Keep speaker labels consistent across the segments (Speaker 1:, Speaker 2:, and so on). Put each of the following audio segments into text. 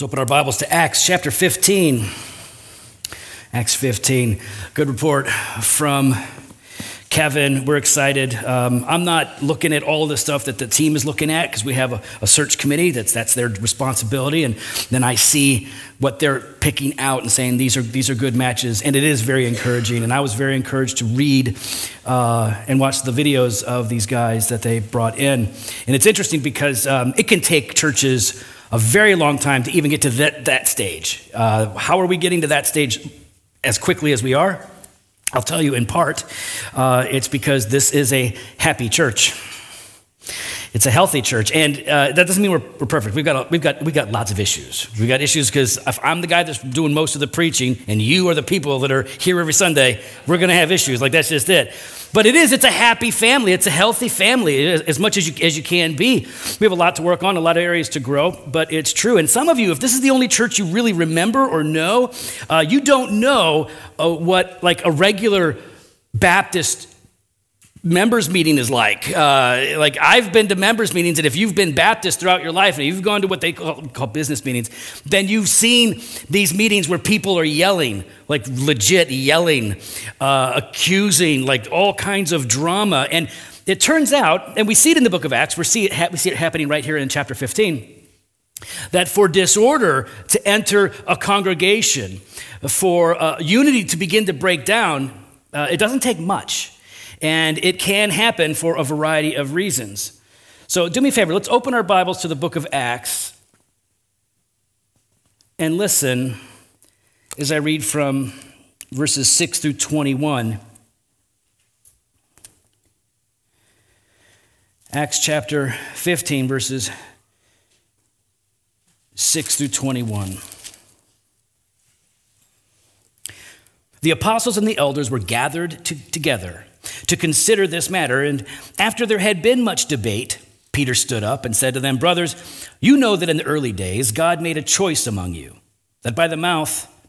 Speaker 1: Let's open our Bibles to Acts chapter 15. Acts 15. Good report from Kevin. We're excited. Um, I'm not looking at all the stuff that the team is looking at because we have a, a, search committee. That's that's their responsibility. And then I see what they're picking out and saying these are these are good matches, and it is very encouraging. And I was very encouraged to read uh, and watch the videos of these guys that they brought in. And it's interesting because um, it can take churches a very long time to even get to that, that stage. Uh, how are we getting to that stage as quickly as we are? I'll tell you in part, uh, it's because this is a happy church. It's a healthy church, and uh, that doesn't mean we're, we're perfect. We've got, a, we've, got, we've got lots of issues. We've got issues because if I'm the guy that's doing most of the preaching, and you are the people that are here every Sunday, we're going to have issues. Like, that's just it. But it is, it's a happy family. It's a healthy family, as much as you, as you can be. We have a lot to work on, a lot of areas to grow, but it's true. And some of you, if this is the only church you really remember or know, uh, you don't know uh, what, like, a regular Baptist members meeting is like. Uh, like I've been to members meetings, and if you've been Baptist throughout your life and you've gone to what they call, call, business meetings, then you've seen these meetings where people are yelling, like legit yelling, uh, accusing, like all kinds of drama. And it turns out, and we see it in the book of Acts, we see it, ha- we see it happening right here in chapter 15. That for disorder to enter a congregation, for uh, unity to begin to break down, uh, it doesn't take much. And it can happen for a variety of reasons. So do me a favor, let's open our Bibles to the book of Acts and listen as I read from verses 6 through 21. Acts chapter 15, verses 6 through 21. The apostles and the elders were gathered to, together to consider this matter. And after there had been much debate, Peter stood up and said to them, Brothers, you know that in the early days God made a choice among you, that by the mouth,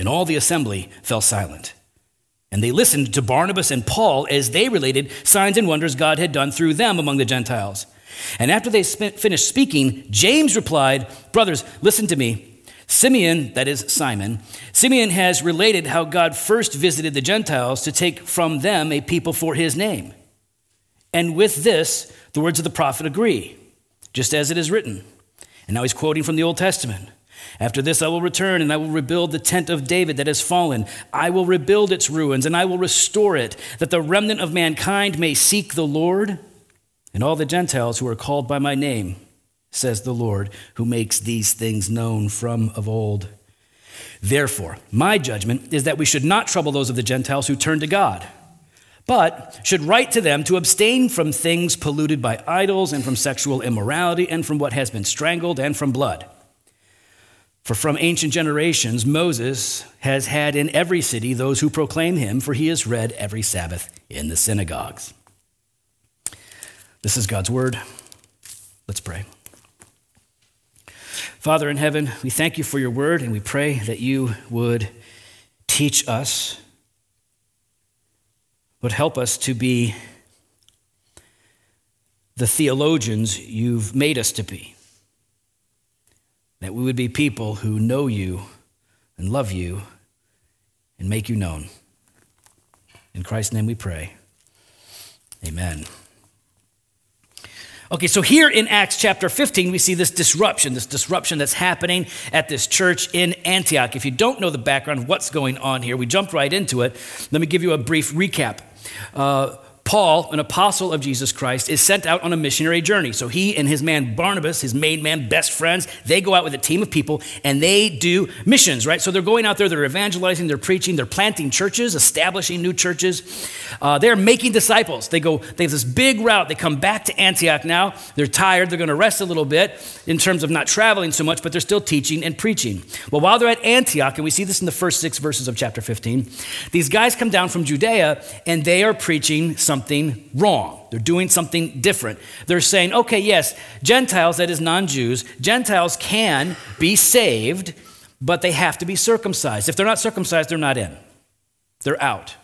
Speaker 1: And all the assembly fell silent. And they listened to Barnabas and Paul as they related signs and wonders God had done through them among the Gentiles. And after they finished speaking, James replied, Brothers, listen to me. Simeon, that is Simon, Simeon has related how God first visited the Gentiles to take from them a people for his name. And with this, the words of the prophet agree, just as it is written. And now he's quoting from the Old Testament. After this, I will return and I will rebuild the tent of David that has fallen. I will rebuild its ruins and I will restore it, that the remnant of mankind may seek the Lord and all the Gentiles who are called by my name, says the Lord, who makes these things known from of old. Therefore, my judgment is that we should not trouble those of the Gentiles who turn to God, but should write to them to abstain from things polluted by idols and from sexual immorality and from what has been strangled and from blood. For from ancient generations, Moses has had in every city those who proclaim him, for he is read every Sabbath in the synagogues. This is God's word. Let's pray. Father in heaven, we thank you for your word and we pray that you would teach us, would help us to be the theologians you've made us to be that we would be people who know you and love you and make you known. In Christ's name we pray. Amen. Okay, so here in Acts chapter 15, we see this disruption, this disruption that's happening at this church in Antioch. If you don't know the background what's going on here, we jumped right into it. Let me give you a brief recap. Uh, Paul, an apostle of Jesus Christ, is sent out on a missionary journey. So he and his man Barnabas, his main man, best friends, they go out with a team of people and they do missions, right? So they're going out there, they're evangelizing, they're preaching, they're planting churches, establishing new churches. Uh, they're making disciples. They go, they have this big route. They come back to Antioch now. They're tired. They're going to rest a little bit in terms of not traveling so much, but they're still teaching and preaching. Well, while they're at Antioch, and we see this in the first six verses of chapter 15, these guys come down from Judea and they are preaching something wrong. They're doing something different. They're saying, okay, yes, Gentiles, that is non Jews, Gentiles can be saved, but they have to be circumcised. If they're not circumcised, they're not in, they're out.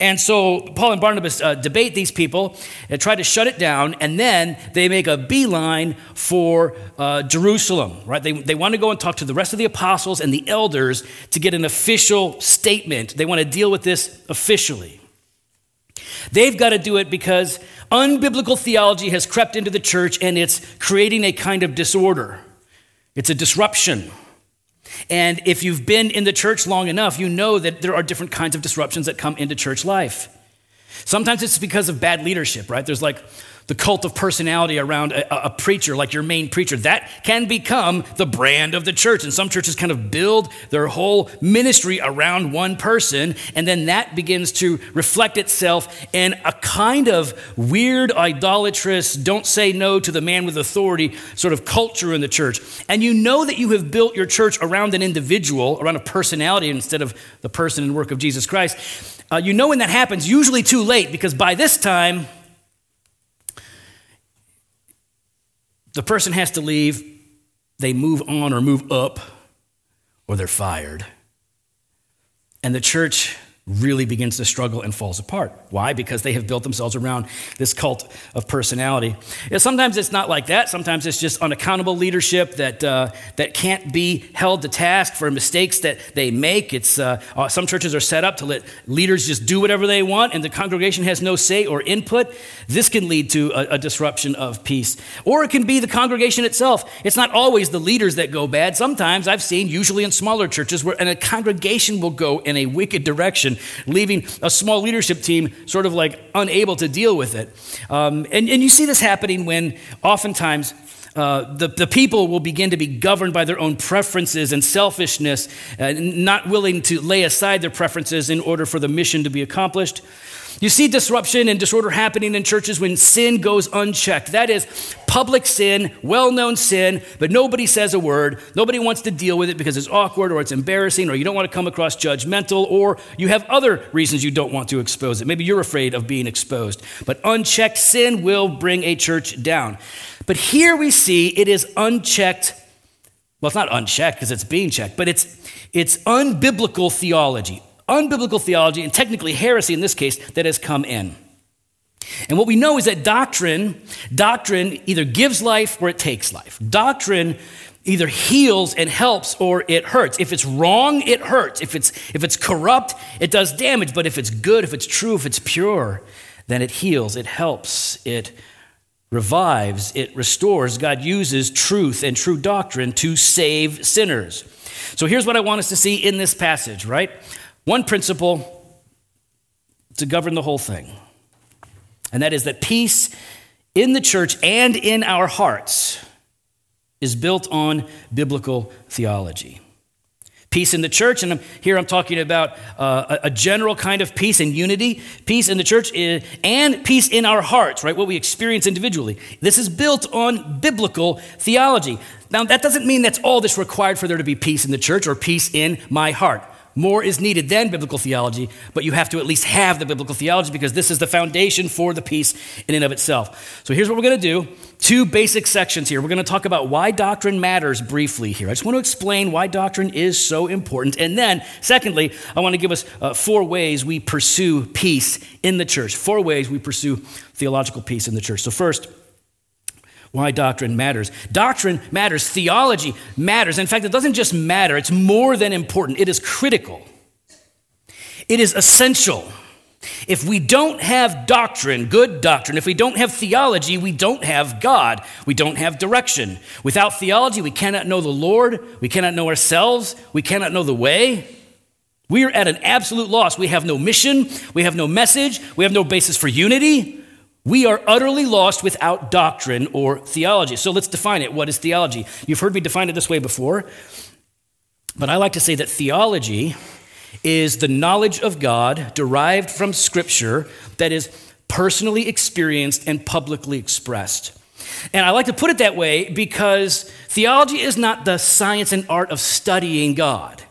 Speaker 1: And so Paul and Barnabas uh, debate these people and try to shut it down, and then they make a beeline for uh, Jerusalem, right? They, they want to go and talk to the rest of the apostles and the elders to get an official statement. They want to deal with this officially. They've got to do it because unbiblical theology has crept into the church and it's creating a kind of disorder. It's a disruption. And if you've been in the church long enough, you know that there are different kinds of disruptions that come into church life. Sometimes it's because of bad leadership, right? There's like the cult of personality around a, a, preacher, like your main preacher. That can become the brand of the church. And some churches kind of build their whole ministry around one person, and then that begins to reflect itself in a kind of weird, idolatrous, don't say no to the man with authority sort of culture in the church. And you know that you have built your church around an individual, around a personality instead of the person and work of Jesus Christ. Uh, you know when that happens, usually too late, because by this time, the person has to leave, they move on or move up, or they're fired. And the church really begins to struggle and falls apart. Why? Because they have built themselves around this cult of personality. sometimes it's not like that. Sometimes it's just unaccountable leadership that, uh, that can't be held to task for mistakes that they make. It's, uh, uh, some churches are set up to let leaders just do whatever they want and the congregation has no say or input. This can lead to a, a disruption of peace. Or it can be the congregation itself. It's not always the leaders that go bad. Sometimes I've seen, usually in smaller churches, where a congregation will go in a wicked direction leaving a small leadership team sort of like unable to deal with it. Um, and, and you see this happening when oftentimes uh, the, the people will begin to be governed by their own preferences and selfishness, uh, not willing to lay aside their preferences in order for the mission to be accomplished. You see disruption and disorder happening in churches when sin goes unchecked. That is public sin, well known sin, but nobody says a word. Nobody wants to deal with it because it's awkward or it's embarrassing or you don't want to come across judgmental or you have other reasons you don't want to expose it. Maybe you're afraid of being exposed. But unchecked sin will bring a church down. But here we see it is unchecked. Well, it's not unchecked because it's being checked, but it's, it's unbiblical theology unbiblical theology, and technically heresy in this case, that has come in. And what we know is that doctrine, doctrine either gives life or it takes life. Doctrine either heals and helps or it hurts. If it's wrong, it hurts. If it's if it's corrupt, it does damage, but if it's good, if it's true, if it's pure, then it heals, it helps, it revives, it restores. God uses truth and true doctrine to save sinners. So here's what I want us to see in this passage, right? One principle to govern the whole thing, and that is that peace in the church and in our hearts is built on biblical theology. Peace in the church, and here I'm talking about uh, a general kind of peace and unity. Peace in the church is, and peace in our hearts, right? What we experience individually. This is built on biblical theology. Now, that doesn't mean that's all that's required for there to be peace in the church or peace in my heart. More is needed than biblical theology, but you have to at least have the biblical theology because this is the foundation for the peace in and of itself. So here's what we're going to do two basic sections here. We're going to talk about why doctrine matters briefly here. I just want to explain why doctrine is so important. And then, secondly, I want to give us uh, four ways we pursue peace in the church. Four ways we pursue theological peace in the church. So, first, why doctrine matters. Doctrine matters. Theology matters. In fact, it doesn't just matter, it's more than important. It is critical, it is essential. If we don't have doctrine, good doctrine, if we don't have theology, we don't have God. We don't have direction. Without theology, we cannot know the Lord. We cannot know ourselves. We cannot know the way. We are at an absolute loss. We have no mission, we have no message, we have no basis for unity. We are utterly lost without doctrine or theology. So let's define it. What is theology? You've heard me define it this way before, but I like to say that theology is the knowledge of God derived from Scripture that is personally experienced and publicly expressed. And I like to put it that way because theology is not the science and art of studying God.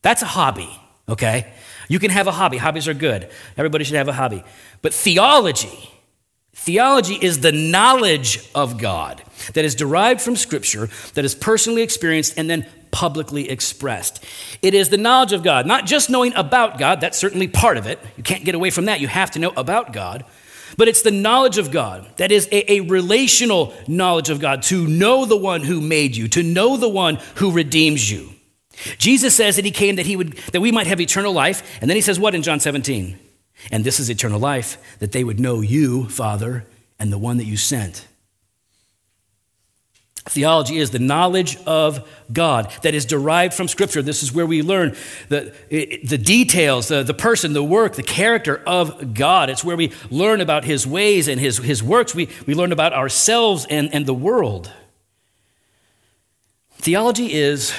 Speaker 1: That's a hobby, okay? You can have a hobby. Hobbies are good. Everybody should have a hobby. But theology, theology is the knowledge of God that is derived from Scripture, that is personally experienced and then publicly expressed. It is the knowledge of God, not just knowing about God, that's certainly part of it. You can't get away from that. You have to know about God. But it's the knowledge of God, that is a, a, relational knowledge of God, to know the one who made you, to know the one who redeems you. Jesus says that he came that he would that we might have eternal life, and then he says what in John 17? And this is eternal life, that they would know you, Father, and the one that you sent. Theology is the knowledge of God that is derived from Scripture. This is where we learn the, the details, the, the person, the work, the character of God. It's where we learn about His ways and His, his works. We, we learn about ourselves and, and the world. Theology is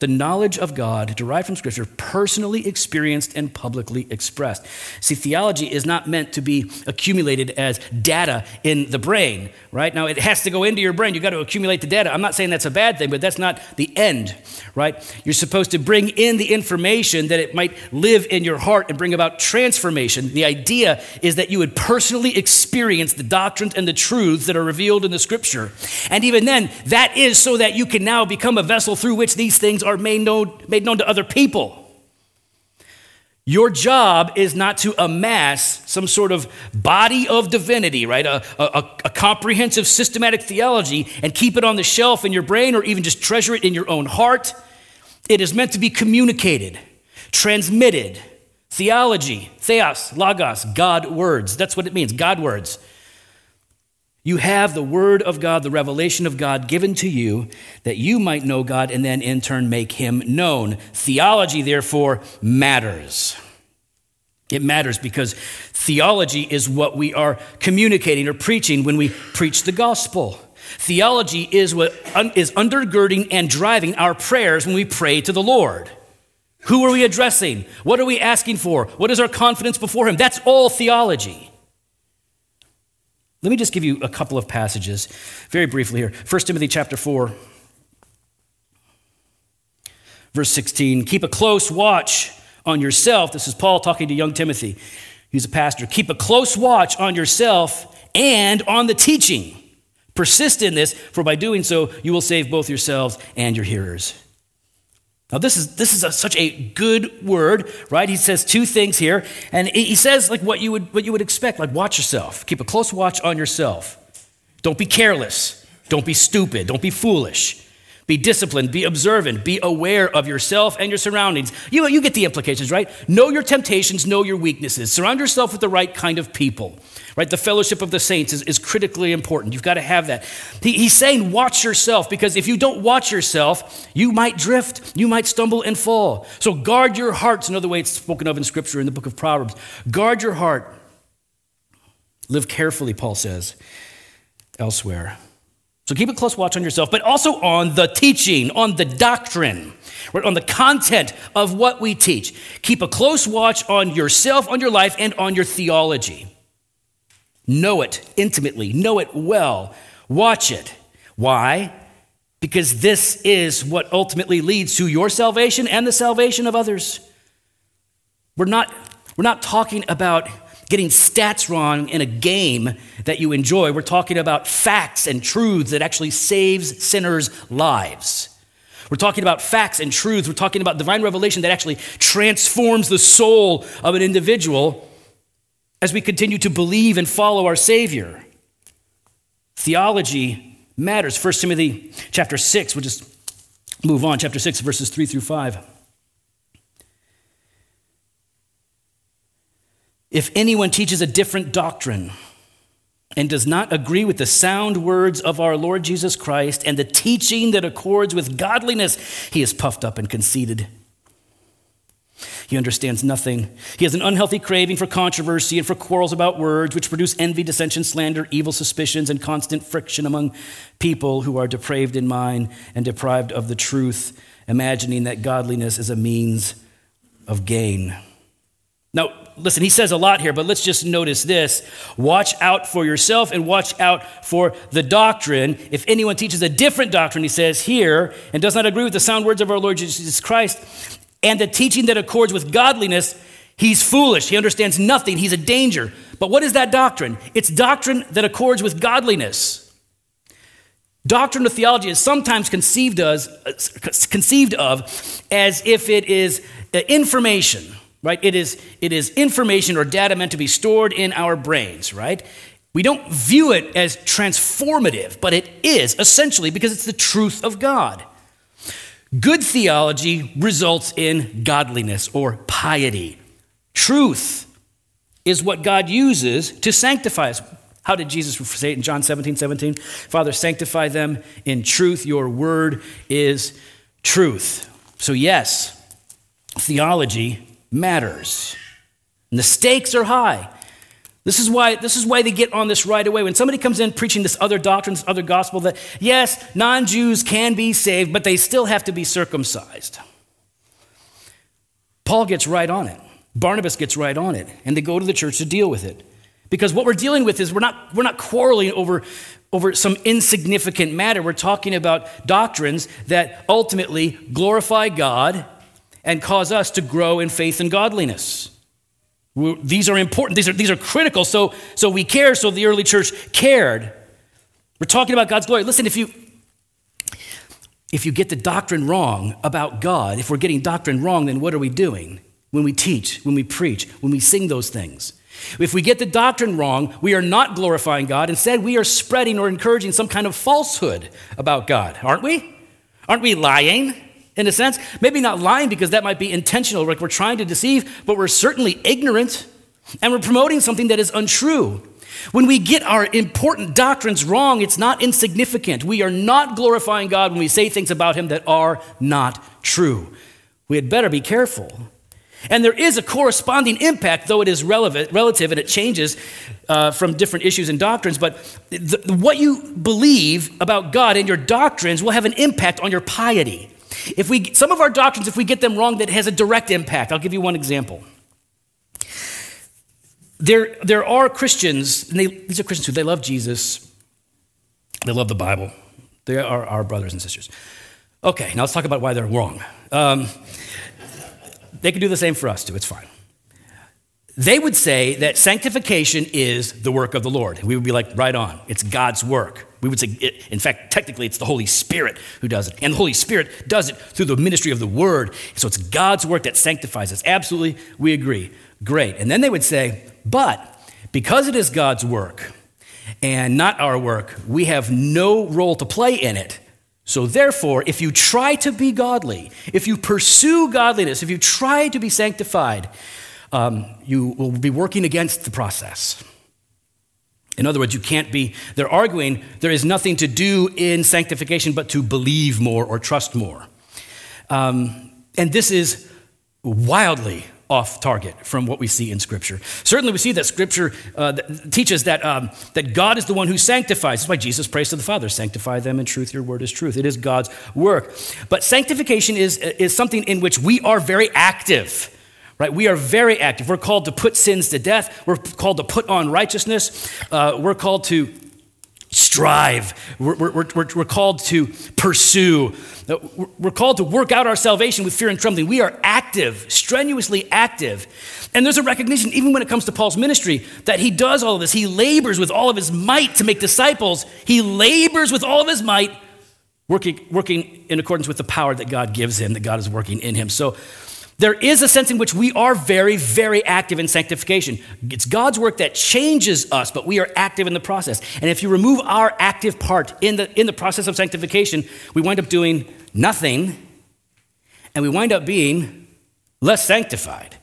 Speaker 1: the knowledge of God derived from Scripture, personally experienced and publicly expressed. See, theology is not meant to be accumulated as data in the brain, right? Now, it has to go into your brain. You've got to accumulate the data. I'm not saying that's a bad thing, but that's not the end, right? You're supposed to bring in the information that it might live in your heart and bring about transformation. The idea is that you would personally experience the doctrines and the truths that are revealed in the Scripture. And even then, that is so that you can now become a vessel through which these things made known, made known to other people. Your job is not to amass some sort of body of divinity, right? A, a, a, comprehensive systematic theology and keep it on the shelf in your brain or even just treasure it in your own heart. It is meant to be communicated, transmitted. Theology, theos, logos, God words. That's what it means, God words. You have the Word of God, the revelation of God given to you that you might know God and then in turn make Him known. Theology, therefore, matters. It matters because theology is what we are communicating or preaching when we preach the gospel. Theology is what is undergirding and driving our prayers when we pray to the Lord. Who are we addressing? What are we asking for? What is our confidence before Him? That's all theology. Let me just give you a couple of passages very briefly here. 1 Timothy chapter 4, verse 16. Keep a close watch on yourself. This is Paul talking to young Timothy. He's a pastor. Keep a close watch on yourself and on the teaching. Persist in this, for by doing so, you will save both yourselves and your hearers. Now, this is, this is a, such a good word, right? He says two things here. And he says, like, what you, would, what you would expect, like, watch yourself. Keep a close watch on yourself. Don't be careless. Don't be stupid. Don't be foolish. Be disciplined, be observant, be aware of yourself and your surroundings. You, you get the implications, right? Know your temptations, know your weaknesses. Surround yourself with the right kind of people, right? The fellowship of the saints is, is critically important. You've got to have that. He, he's saying, watch yourself, because if you don't watch yourself, you might drift, you might stumble and fall. So guard your hearts, another way it's spoken of in Scripture in the book of Proverbs. Guard your heart. Live carefully, Paul says elsewhere. So keep a close watch on yourself, but also on the teaching, on the doctrine, right, on the content of what we teach. Keep a close watch on yourself, on your life, and on your theology. Know it intimately, know it well, watch it. Why? Because this is what ultimately leads to your salvation and the salvation of others. We're not, we're not talking about getting stats wrong in a game that you enjoy. We're talking about facts and truths that actually saves sinners' lives. We're talking about facts and truths. We're talking about divine revelation that actually transforms the soul of an individual as we continue to believe and follow our Savior. Theology matters. 1 Timothy chapter 6, we'll just move on, chapter 6, verses 3 through 5. If anyone teaches a different doctrine and does not agree with the sound words of our Lord Jesus Christ and the teaching that accords with godliness, he is puffed up and conceited. He understands nothing. He has an unhealthy craving for controversy and for quarrels about words, which produce envy, dissension, slander, evil suspicions, and constant friction among people who are depraved in mind and deprived of the truth, imagining that godliness is a means of gain. Now, listen, he says a lot here, but let's just notice this. Watch out for yourself and watch out for the doctrine. If anyone teaches a different doctrine, he says here, and does not agree with the sound words of our Lord Jesus Christ, and the teaching that accords with godliness, he's foolish. He understands nothing. He's a danger. But what is that doctrine? It's doctrine that accords with godliness. Doctrine of theology is sometimes conceived, as, conceived of as if it is uh, information, right? It is, it is information or data meant to be stored in our brains, right? We don't view it as transformative, but it is essentially because it's the truth of God. Good theology results in godliness or piety. Truth is what God uses to sanctify us. How did Jesus say it in John 17, 17? Father, sanctify them in truth. Your word is truth. So, yes, theology matters. And the stakes are high. This is why this is why they get on this right away. When somebody comes in preaching this other doctrine, this other gospel, that yes, non-Jews can be saved, but they still have to be circumcised. Paul gets right on it. Barnabas gets right on it, and they go to the church to deal with it. Because what we're dealing with is we're not, we're not quarreling over, over some insignificant matter. We're talking about doctrines that ultimately glorify God and cause us to grow in faith and godliness. These are important, these are, these are critical, so, so we care, so the early church cared. We're talking about God's glory. Listen, if you, if you get the doctrine wrong about God, if we're getting doctrine wrong, then what are we doing when we teach, when we preach, when we sing those things? If we get the doctrine wrong, we are not glorifying God. Instead, we are spreading or encouraging some kind of falsehood about God, aren't we? Aren't we lying? In a sense. Maybe not lying because that might be intentional, like we're trying to deceive, but we're certainly ignorant and we're promoting something that is untrue. When we get our important doctrines wrong, it's not insignificant. We are not glorifying God when we say things about Him that are not true. We had better be careful. And there is a corresponding impact, though it is relevant, relative and it changes uh, from different issues and doctrines. But the, what you believe about God and your doctrines will have an impact on your piety. If we, some of our doctrines, if we get them wrong, that has a direct impact. I'll give you one example. There, there are Christians, and they, these are Christians who they love Jesus, they love the Bible. They are our brothers and sisters. Okay, now let's talk about why they're wrong. Um, they can do the same for us too, it's fine. They would say that sanctification is the work of the Lord. We would be like, right on, it's God's work. We would say, in fact, technically, it's the Holy Spirit who does it. And the Holy Spirit does it through the ministry of the Word. So it's God's work that sanctifies us. Absolutely, we agree. Great. And then they would say, but because it is God's work and not our work, we have no role to play in it. So, therefore, if you try to be godly, if you pursue godliness, if you try to be sanctified, um, you will be working against the process. In other words, you can't be, they're arguing there is nothing to do in sanctification but to believe more or trust more. Um, and this is wildly off target from what we see in Scripture. Certainly, we see that Scripture uh, teaches that, um, that God is the one who sanctifies. That's why Jesus prays to the Father Sanctify them in truth, your word is truth. It is God's work. But sanctification is, is something in which we are very active right? We are very active. We're called to put sins to death. We're called to put on righteousness. Uh, we're called to strive. We're, we're, we're, we're called to pursue. Uh, we're called to work out our salvation with fear and trembling. We are active, strenuously active. And there's a recognition, even when it comes to Paul's ministry, that he does all of this. He labors with all of his might to make disciples. He labors with all of his might, working, working in accordance with the power that God gives him, that God is working in him. So there is a sense in which we are very, very active in sanctification. It's God's work that changes us, but we are active in the process. And if you remove our active part in the, in the process of sanctification, we wind up doing nothing and we wind up being less sanctified.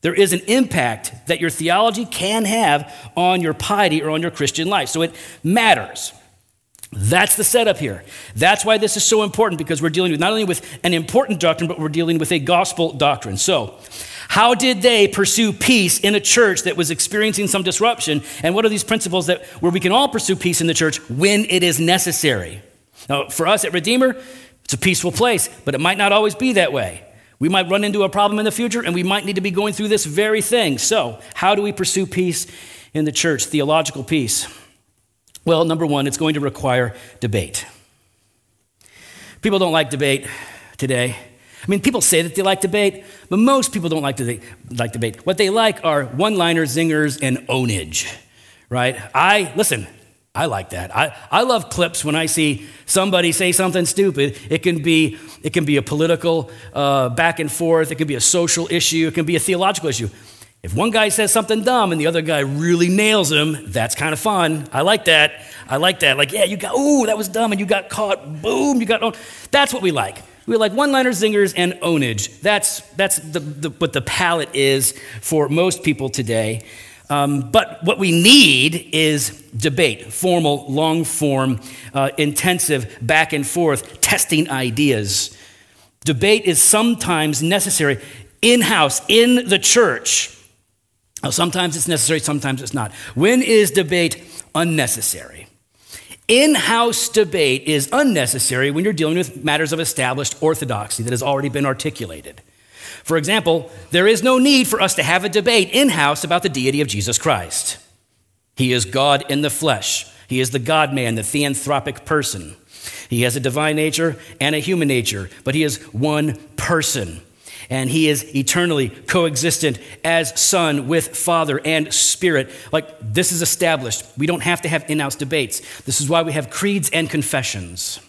Speaker 1: There is an impact that your theology can have on your piety or on your Christian life. So it matters. That's the setup here. That's why this is so important because we're dealing with not only with an important doctrine, but we're dealing with a gospel doctrine. So, how did they pursue peace in a church that was experiencing some disruption? And what are these principles that where we can all pursue peace in the church when it is necessary? Now, for us at Redeemer, it's a peaceful place, but it might not always be that way. We might run into a problem in the future and we might need to be going through this very thing. So, how do we pursue peace in the church, theological peace? Well, number one, it's going to require debate. People don't like debate today. I mean, people say that they like debate, but most people don't like, to, like debate. What they like are one liners, zingers, and ownage, right? I, listen, I like that. I, I love clips when I see somebody say something stupid. It can be, it can be a political uh, back and forth, it can be a social issue, it can be a theological issue. If one guy says something dumb and the other guy really nails him, that's kind of fun. I like that. I like that. Like, yeah, you got, ooh, that was dumb and you got caught. Boom, you got owned. That's what we like. We like one liner zingers and ownage. That's, that's the, the, what the palate is for most people today. Um, but what we need is debate, formal, long form, uh, intensive, back and forth, testing ideas. Debate is sometimes necessary in house, in the church. Now, sometimes it's necessary, sometimes it's not. When is debate unnecessary? In house debate is unnecessary when you're dealing with matters of established orthodoxy that has already been articulated. For example, there is no need for us to have a debate in house about the deity of Jesus Christ. He is God in the flesh, He is the God man, the theanthropic person. He has a divine nature and a human nature, but He is one person and he is eternally coexistent as son with father and spirit like this is established we don't have to have in-house debates this is why we have creeds and confessions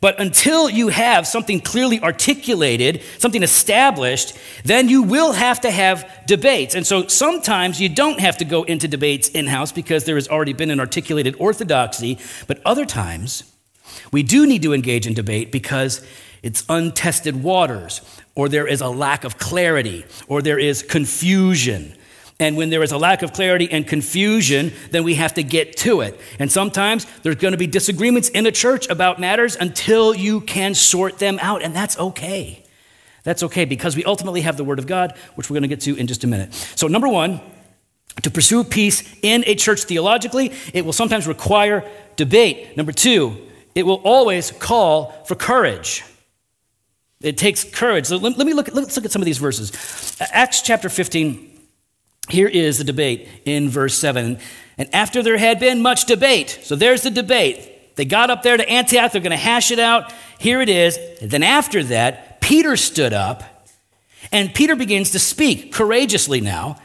Speaker 1: but until you have something clearly articulated, something established, then you will have to have debates. And so sometimes you don't have to go into debates in house because there has already been an articulated orthodoxy. But other times, we do need to engage in debate because it's untested waters, or there is a lack of clarity, or there is confusion. And when there is a lack of clarity and confusion, then we have to get to it. And sometimes there's going to be disagreements in a church about matters until you can sort them out, and that's okay. That's okay because we ultimately have the Word of God, which we're going to get to in just a minute. So, number one, to pursue peace in a church theologically, it will sometimes require debate. Number two, it will always call for courage. It takes courage. So let, let me look, let's look at some of these verses. Acts chapter 15, here is the debate in verse 7. And after there had been much debate, so there's the debate. They got up there to Antioch, they're going to hash it out. Here it is. And then after that, Peter stood up, and Peter begins to speak courageously now.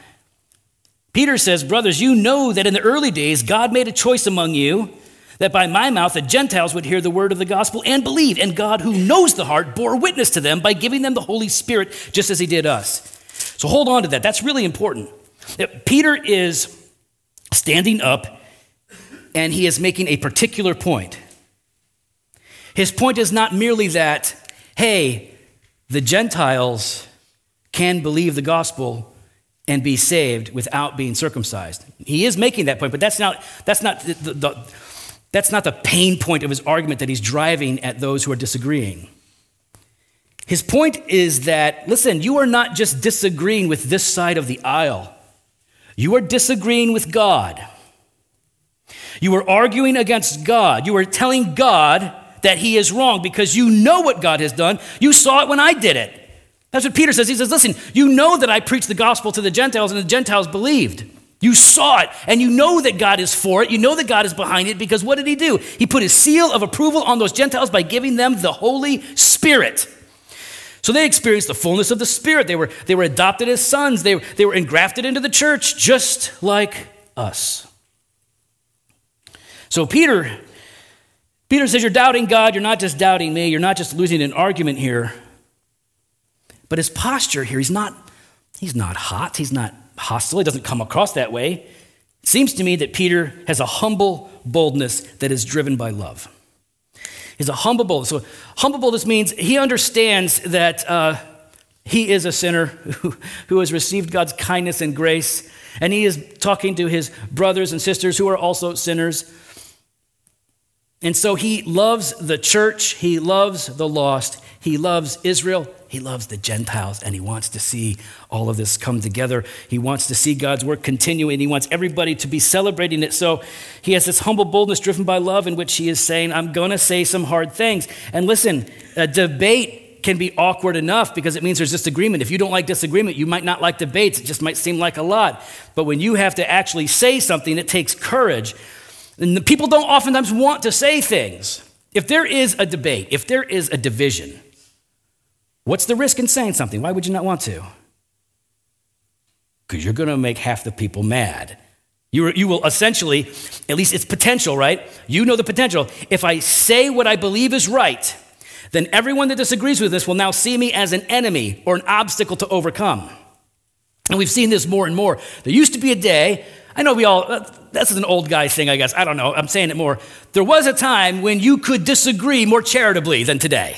Speaker 1: Peter says, Brothers, you know that in the early days God made a choice among you that by my mouth the Gentiles would hear the word of the gospel and believe, and God, who knows the heart, bore witness to them by giving them the Holy Spirit, just as he did us. So hold on to that. That's really important. Peter is standing up and he is making a particular point. His point is not merely that, hey, the Gentiles can believe the gospel and be saved without being circumcised. He is making that point, but that's not, that's not the, the, that's not the pain point of his argument that he's driving at those who are disagreeing. His point is that, listen, you are not just disagreeing with this side of the aisle, you are disagreeing with God. You are arguing against God. You are telling God that he is wrong because you know what God has done. You saw it when I did it. That's what Peter says. He says, Listen, you know that I preached the gospel to the Gentiles and the Gentiles believed. You saw it and you know that God is for it. You know that God is behind it because what did he do? He put his seal of approval on those Gentiles by giving them the Holy Spirit. So they experienced the fullness of the Spirit. They were, they were adopted as sons, they, they were engrafted into the church just like us. So Peter, Peter says, You're doubting God, you're not just doubting me, you're not just losing an argument here. But his posture here, he's not, he's not hot, he's not hostile. It doesn't come across that way. It seems to me that Peter has a humble boldness that is driven by love. He's a humble boldness. So, humble boldness means he understands that uh, he is a sinner who, who has received God's kindness and grace, and he is talking to his brothers and sisters who are also sinners. And so he loves the church, he loves the lost, he loves Israel, he loves the Gentiles, and he wants to see all of this come together. He wants to see God's work continue, and he wants everybody to be celebrating it. So he has this humble boldness driven by love in which he is saying, I'm going to say some hard things. And listen, a debate can be awkward enough because it means there's disagreement. If you don't like disagreement, you might not like debates. It just might seem like a lot. But when you have to actually say something, it takes courage. And the people don't oftentimes want to say things. If there is a debate, if there is a division, what's the risk in saying something? Why would you not want to? Because you're going to make half the people mad. You, you will essentially, at least it's potential, right? You know the potential. If I say what I believe is right, then everyone that disagrees with this will now see me as an enemy or an obstacle to overcome. And we've seen this more and more. There used to be a day I know we all, uh, this is an old guy thing, I guess. I don't know. I'm saying it more. There was a time when you could disagree more charitably than today.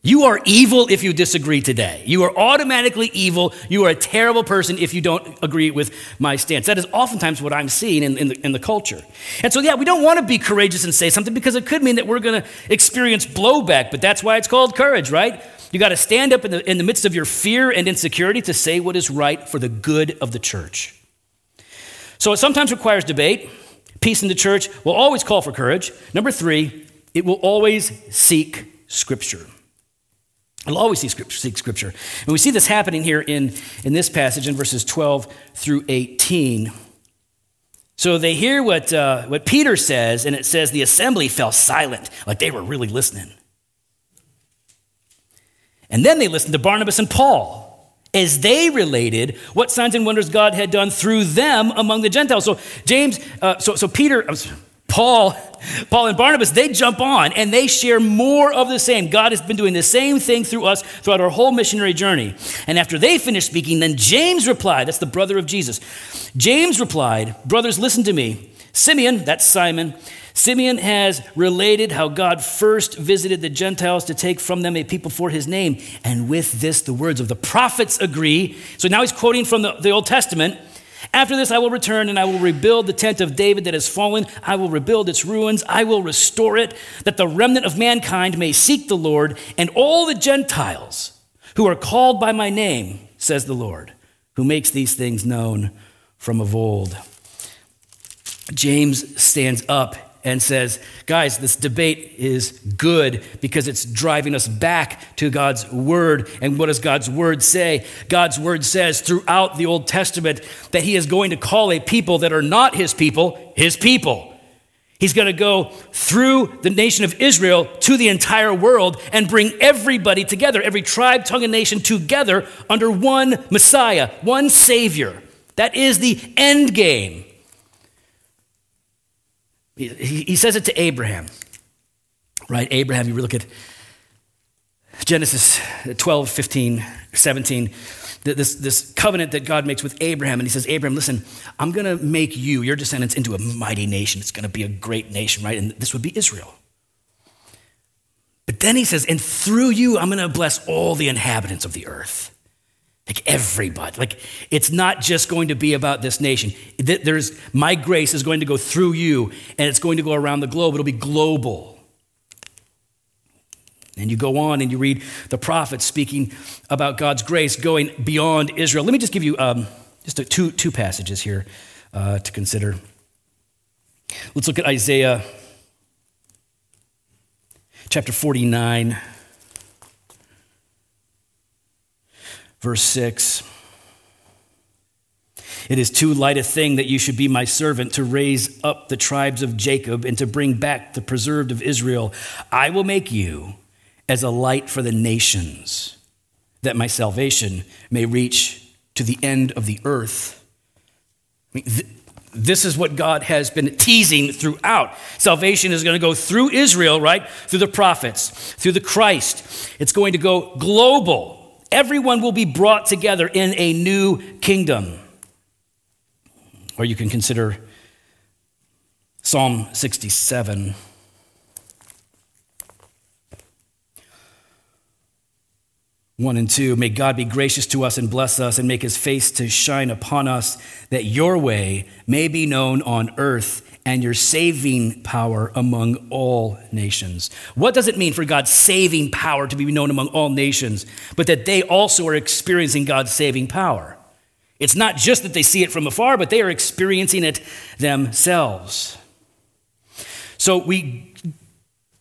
Speaker 1: You are evil if you disagree today. You are automatically evil. You are a terrible person if you don't agree with my stance. That is oftentimes what I'm seeing in, in, the, in the culture. And so, yeah, we don't want to be courageous and say something because it could mean that we're going to experience blowback, but that's why it's called courage, right? You got to stand up in the, in the midst of your fear and insecurity to say what is right for the good of the church. So it sometimes requires debate. Peace in the church will always call for courage. Number three, it will always seek Scripture. It'll always seek scripture, seek scripture. And we see this happening here in, in this passage in verses 12 through 18. So they hear what, uh, what Peter says, and it says the assembly fell silent, like they were really listening. And then they listened to Barnabas and Paul as they related what signs and wonders God had done through them among the Gentiles. So James, uh, so, so Peter, Paul, Paul and Barnabas, they jump on and they share more of the same. God has been doing the same thing through us throughout our whole missionary journey. And after they finished speaking, then James replied, that's the brother of Jesus. James replied, Brothers, listen to me. Simeon, that's Simon, Simeon has related how God first visited the Gentiles to take from them a people for his name. And with this, the words of the prophets agree. So now he's quoting from the, the Old Testament. After this, I will return and I will rebuild the tent of David that has fallen. I will rebuild its ruins. I will restore it, that the remnant of mankind may seek the Lord, and all the Gentiles who are called by my name, says the Lord, who makes these things known from of old. James stands up and says, guys, this debate is good because it's driving us back to God's word. And what does God's word say? God's word says throughout the Old Testament that he is going to call a people that are not his people, his people. He's going to go through the nation of Israel to the entire world and bring everybody together, every tribe, tongue, and nation together under one Messiah, one Savior. That is the end game. He, he says it to Abraham, right? Abraham, you look at Genesis 12, 15, 17, this, this covenant that God makes with Abraham. And he says, Abraham, listen, I'm going to make you, your descendants, into a mighty nation. It's going to be a great nation, right? And this would be Israel. But then he says, and through you, I'm going to bless all the inhabitants of the earth. Like everybody. Like it's not just going to be about this nation. There's my grace is going to go through you and it's going to go around the globe. It'll be global. And you go on and you read the prophets speaking about God's grace going beyond Israel. Let me just give you um, just a, two, two passages here uh, to consider. Let's look at Isaiah chapter 49. Verse 6 It is too light a thing that you should be my servant to raise up the tribes of Jacob and to bring back the preserved of Israel. I will make you as a light for the nations, that my salvation may reach to the end of the earth. I mean, th- this is what God has been teasing throughout. Salvation is going to go through Israel, right? Through the prophets, through the Christ. It's going to go global. Everyone will be brought together in a new kingdom. Or you can consider Psalm 67. One and two, may God be gracious to us and bless us and make his face to shine upon us, that your way may be known on earth and your saving power among all nations. What does it mean for God's saving power to be known among all nations, but that they also are experiencing God's saving power? It's not just that they see it from afar, but they are experiencing it themselves. So we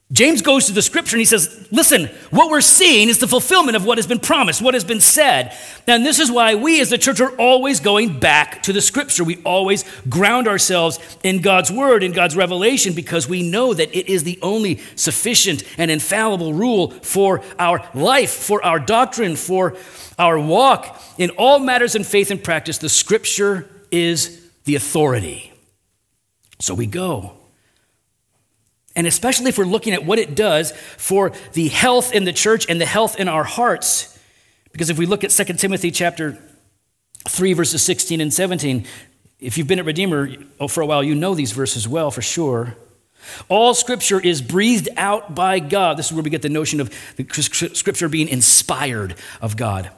Speaker 1: James goes to the scripture and he says, Listen, what we're seeing is the fulfillment of what has been promised, what has been said. And this is why we as the church are always going back to the scripture. We always ground ourselves in God's word, in God's revelation, because we know that it is the only sufficient and infallible rule for our life, for our doctrine, for our walk. In all matters in faith and practice, the scripture is the authority. So we go. And especially if we're looking at what it does for the health in the church and the health in our hearts. Because if we look at 2 Timothy chapter 3, verses 16 and 17, if you've been at Redeemer oh, for a while, you know these verses well for sure. All scripture is breathed out by God. This is where we get the notion of the scripture being inspired of God.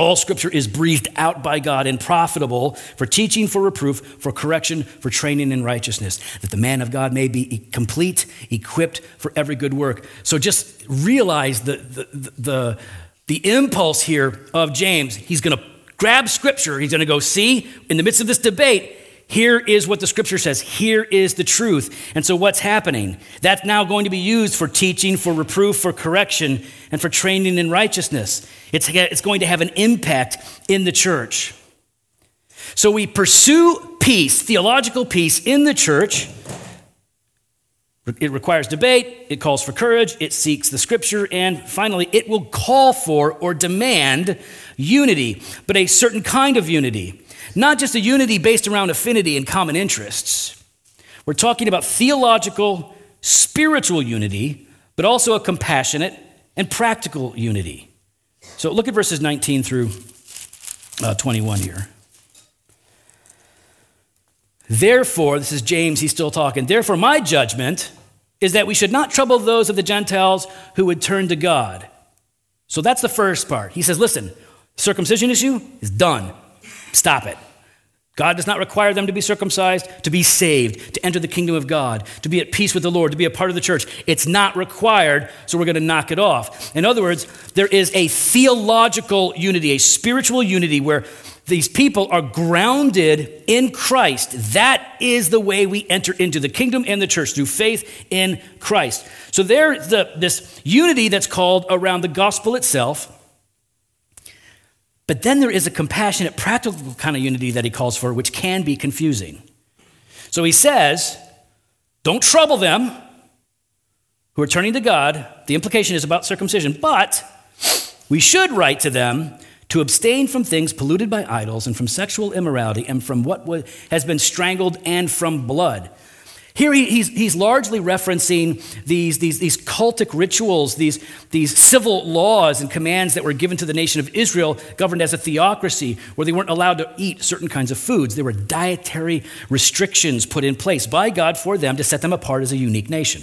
Speaker 1: All scripture is breathed out by God and profitable for teaching, for reproof, for correction, for training in righteousness, that the man of God may be complete, equipped for every good work. So just realize the, the, the, the impulse here of James. He's going to grab scripture, he's going to go see, in the midst of this debate, here is what the scripture says. Here is the truth. And so, what's happening? That's now going to be used for teaching, for reproof, for correction, and for training in righteousness. It's, it's going to have an impact in the church. So, we pursue peace, theological peace in the church. It requires debate, it calls for courage, it seeks the scripture, and finally, it will call for or demand unity, but a certain kind of unity. Not just a unity based around affinity and common interests. We're talking about theological, spiritual unity, but also a compassionate and practical unity. So look at verses 19 through uh, 21 here. Therefore, this is James, he's still talking. Therefore, my judgment is that we should not trouble those of the Gentiles who would turn to God. So that's the first part. He says, listen, circumcision issue is done. Stop it. God does not require them to be circumcised, to be saved, to enter the kingdom of God, to be at peace with the Lord, to be a part of the church. It's not required, so we're going to knock it off. In other words, there is a theological unity, a spiritual unity where these people are grounded in Christ. That is the way we enter into the kingdom and the church through faith in Christ. So there's the, this unity that's called around the gospel itself but then there is a compassionate, practical kind of unity that he calls for, which can be confusing. So he says, Don't trouble them who are turning to God. The implication is about circumcision, but we should write to them to abstain from things polluted by idols and from sexual immorality and from what has been strangled and from blood. Here he, he's, he's largely referencing these, these, these cultic rituals, these, these civil laws and commands that were given to the nation of Israel, governed as a theocracy, where they weren't allowed to eat certain kinds of foods. There were dietary restrictions put in place by God for them to set them apart as a unique nation.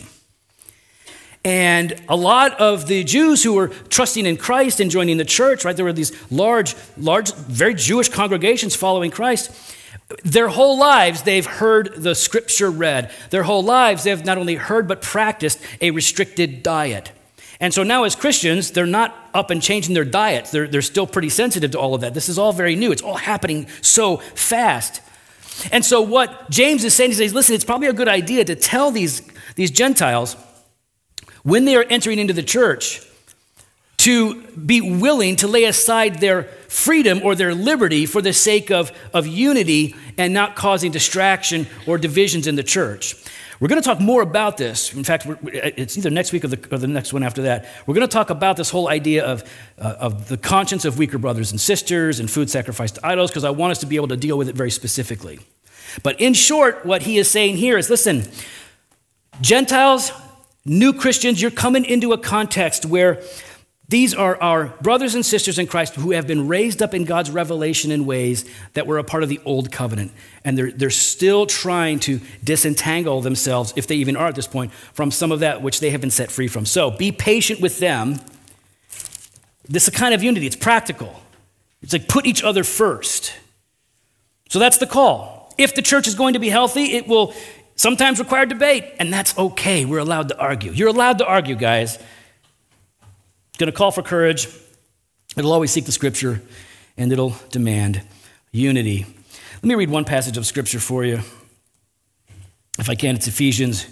Speaker 1: And a lot of the Jews who were trusting in Christ and joining the church, right, there were these large, large, very Jewish congregations following Christ their whole lives, they've heard the scripture read. Their whole lives, they've not only heard but practiced a restricted diet. And so now, as Christians, they're not up and changing their diets. They're, they're still pretty sensitive to all of that. This is all very new, it's all happening so fast. And so, what James is saying is, listen, it's probably a good idea to tell these, these Gentiles when they are entering into the church to be willing to lay aside their freedom or their liberty for the sake of, of unity and not causing distraction or divisions in the church. We're going to talk more about this. In fact, it's either next week or the, or the, next one after that. We're going to talk about this whole idea of, uh, of the conscience of weaker brothers and sisters and food sacrificed to idols because I want us to be able to deal with it very specifically. But in short, what he is saying here is listen, Gentiles, new Christians, you're coming into a context where these are our brothers and sisters in Christ who have been raised up in God's revelation in ways that were a part of the old covenant. And they're, they're still trying to disentangle themselves, if they even are at this point, from some of that which they have been set free from. So be patient with them. This is a kind of unity, it's practical. It's like put each other first. So that's the call. If the church is going to be healthy, it will sometimes require debate, and that's okay. We're allowed to argue. You're allowed to argue, guys. It's going to call for courage. It'll always seek the scripture, and it'll demand unity. Let me read one passage of scripture for you. If I can, it's Ephesians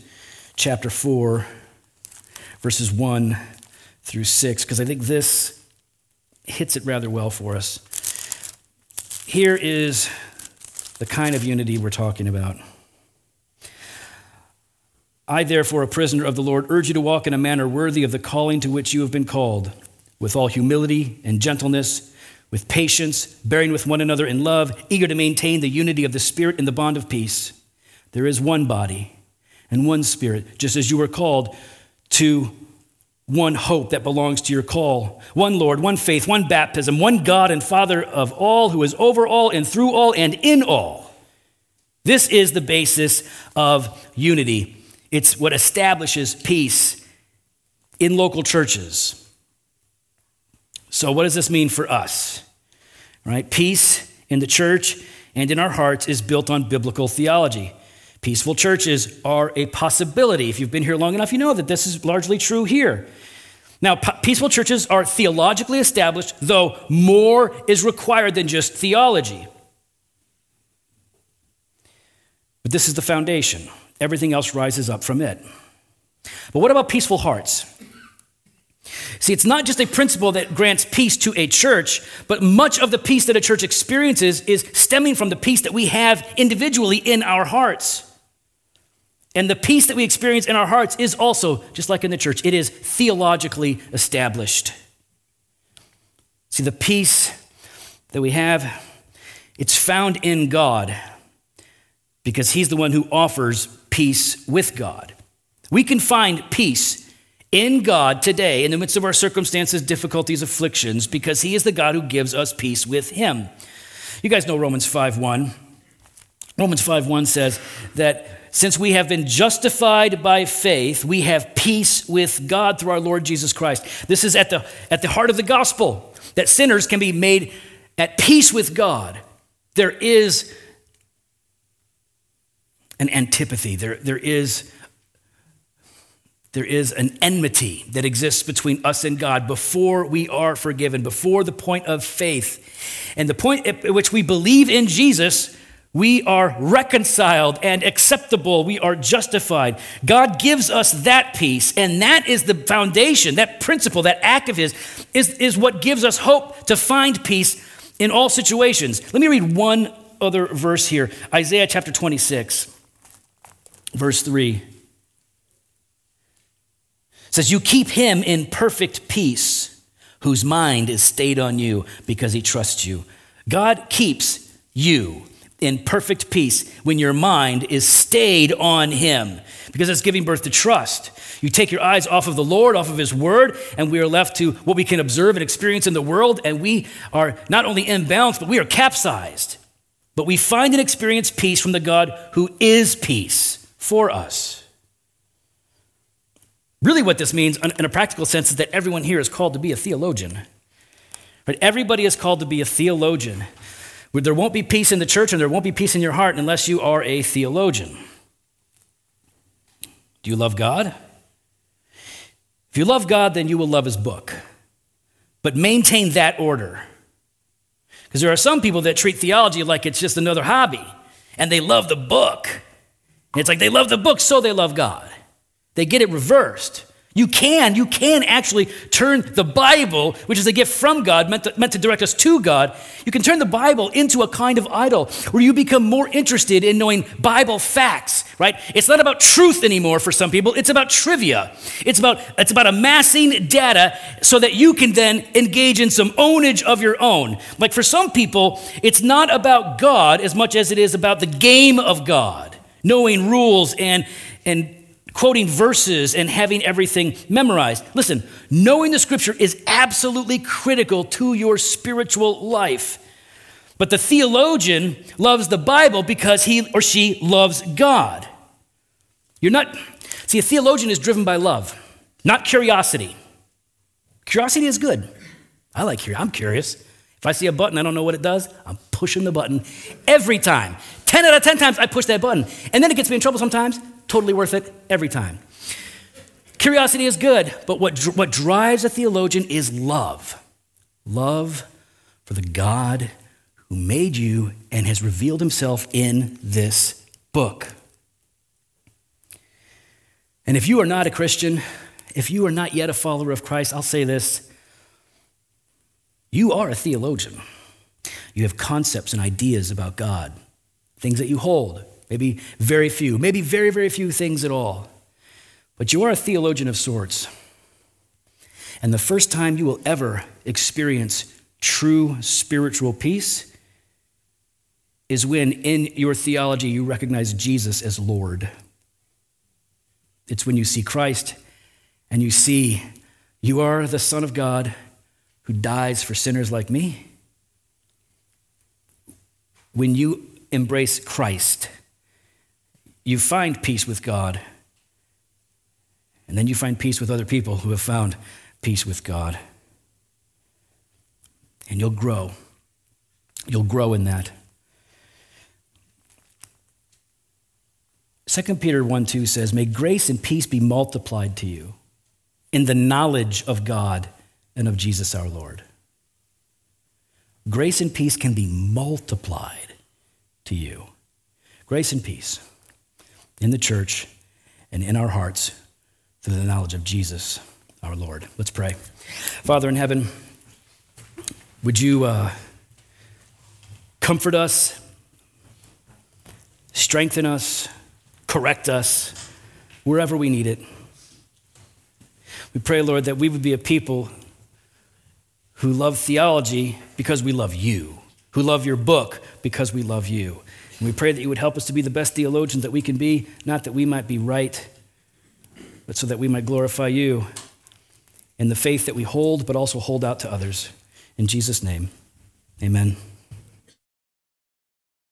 Speaker 1: chapter 4, verses 1 through 6, because I think this hits it rather well for us. Here is the kind of unity we're talking about. I, therefore, a prisoner of the Lord, urge you to walk in a manner worthy of the calling to which you have been called, with all humility and gentleness, with patience, bearing with one another in love, eager to maintain the unity of the Spirit in the bond of peace. There is one body and one Spirit, just as you were called to one hope that belongs to your call, one Lord, one faith, one baptism, one God and Father of all, who is over all and through all and in all. This is the basis of unity. It's what establishes peace in local churches. So, what does this mean for us? Right? Peace in the church and in our hearts is built on biblical theology. Peaceful churches are a possibility. If you've been here long enough, you know that this is largely true here. Now, peaceful churches are theologically established, though more is required than just theology. But this is the foundation. Everything else rises up from it. But what about peaceful hearts? See, it's not just a principle that grants peace to a church, but much of the peace that a church experiences is stemming from the peace that we have individually in our hearts. And the peace that we experience in our hearts is also, just like in the church, it is theologically established. See, the peace that we have, it's found in God because He's the one who offers peace with God. We can find peace in God today in the midst of our circumstances, difficulties, afflictions, because He is the God who gives us peace with Him. You guys know Romans 5 1. Romans 5 1 says that since we have been justified by faith, we have peace with God through our Lord Jesus Christ. This is at the, at the heart of the gospel that sinners can be made at peace with God. There is an antipathy, there, there, is, there is an enmity that exists between us and God before we are forgiven, before the point of faith. And the point at which we believe in Jesus we are reconciled and acceptable. We are justified. God gives us that peace, and that is the foundation, that principle, that act of His is, is what gives us hope to find peace in all situations. Let me read one other verse here Isaiah chapter 26, verse 3 says, You keep him in perfect peace, whose mind is stayed on you because he trusts you. God keeps you in perfect peace when your mind is stayed on Him, because it's giving birth to trust. You take your eyes off of the Lord, off of His Word, and we are left to what we can observe and experience in the world, and we are not only imbalanced, but we are capsized. But we find and experience peace from the God who is peace for us. Really, what this means in a practical sense is that everyone here is called to be a theologian. But everybody is called to be a theologian. There won't be peace in the church and there won't be peace in your heart unless you are a theologian. Do you love God? If you love God, then you will love his book. But maintain that order. Because there are some people that treat theology like it's just another hobby, and they love the book. It's like they love the book, so they love God. They get it reversed. You can, you can actually turn the Bible, which is a gift from God, meant to, meant to direct us to God, you can turn the Bible into a kind of idol where you become more interested in knowing Bible facts, right? It's not about truth anymore for some people, it's about trivia. It's about, it's about amassing data so that you can then engage in some ownage of your own. Like for some people, it's not about God as much as it is about the game of God, knowing rules and, and quoting verses and having everything memorized. Listen, knowing the scripture is absolutely critical to your spiritual life. But the theologian loves the Bible because he or she loves God. You're not, see, a theologian is driven by love, not curiosity. Curiosity is good. I like curiosity. I'm curious. If I see a button, I don't know what it does, I'm pushing the button every time. 10 out of 10 times I push that button. And then it gets me in trouble sometimes. Totally worth it every time. Curiosity is good, but what, what drives a theologian is love. Love for the God who made you and has revealed himself in this book. And if you are not a Christian, if you are not yet a follower of Christ, I'll say this you are a theologian. You have concepts and ideas about God, things that you hold, maybe very few, maybe very, very few things at all. But you are a theologian of sorts. And the first time you will ever experience true spiritual peace is when in your theology you recognize Jesus as Lord. It's when you see Christ and you see you are the Son of God who dies for sinners like me. When you embrace Christ, you find peace with God. And then you find peace with other people who have found peace with God. And you'll grow. You'll grow in that. 2 Peter 1 2 says, May grace and peace be multiplied to you in the knowledge of God and of Jesus our Lord. Grace and peace can be multiplied to you. Grace and peace in the church and in our hearts through the knowledge of Jesus our Lord. Let's pray. Father in heaven, would you uh, comfort us, strengthen us, correct us wherever we need it. We pray, Lord, that we would be a people who love theology because we love you, who love your book because we love you. And we pray that you would help us to be the best theologians that we can be, not that we might be right, but so that we might glorify you in the faith that we hold, but also hold out to others. In Jesus' name, amen.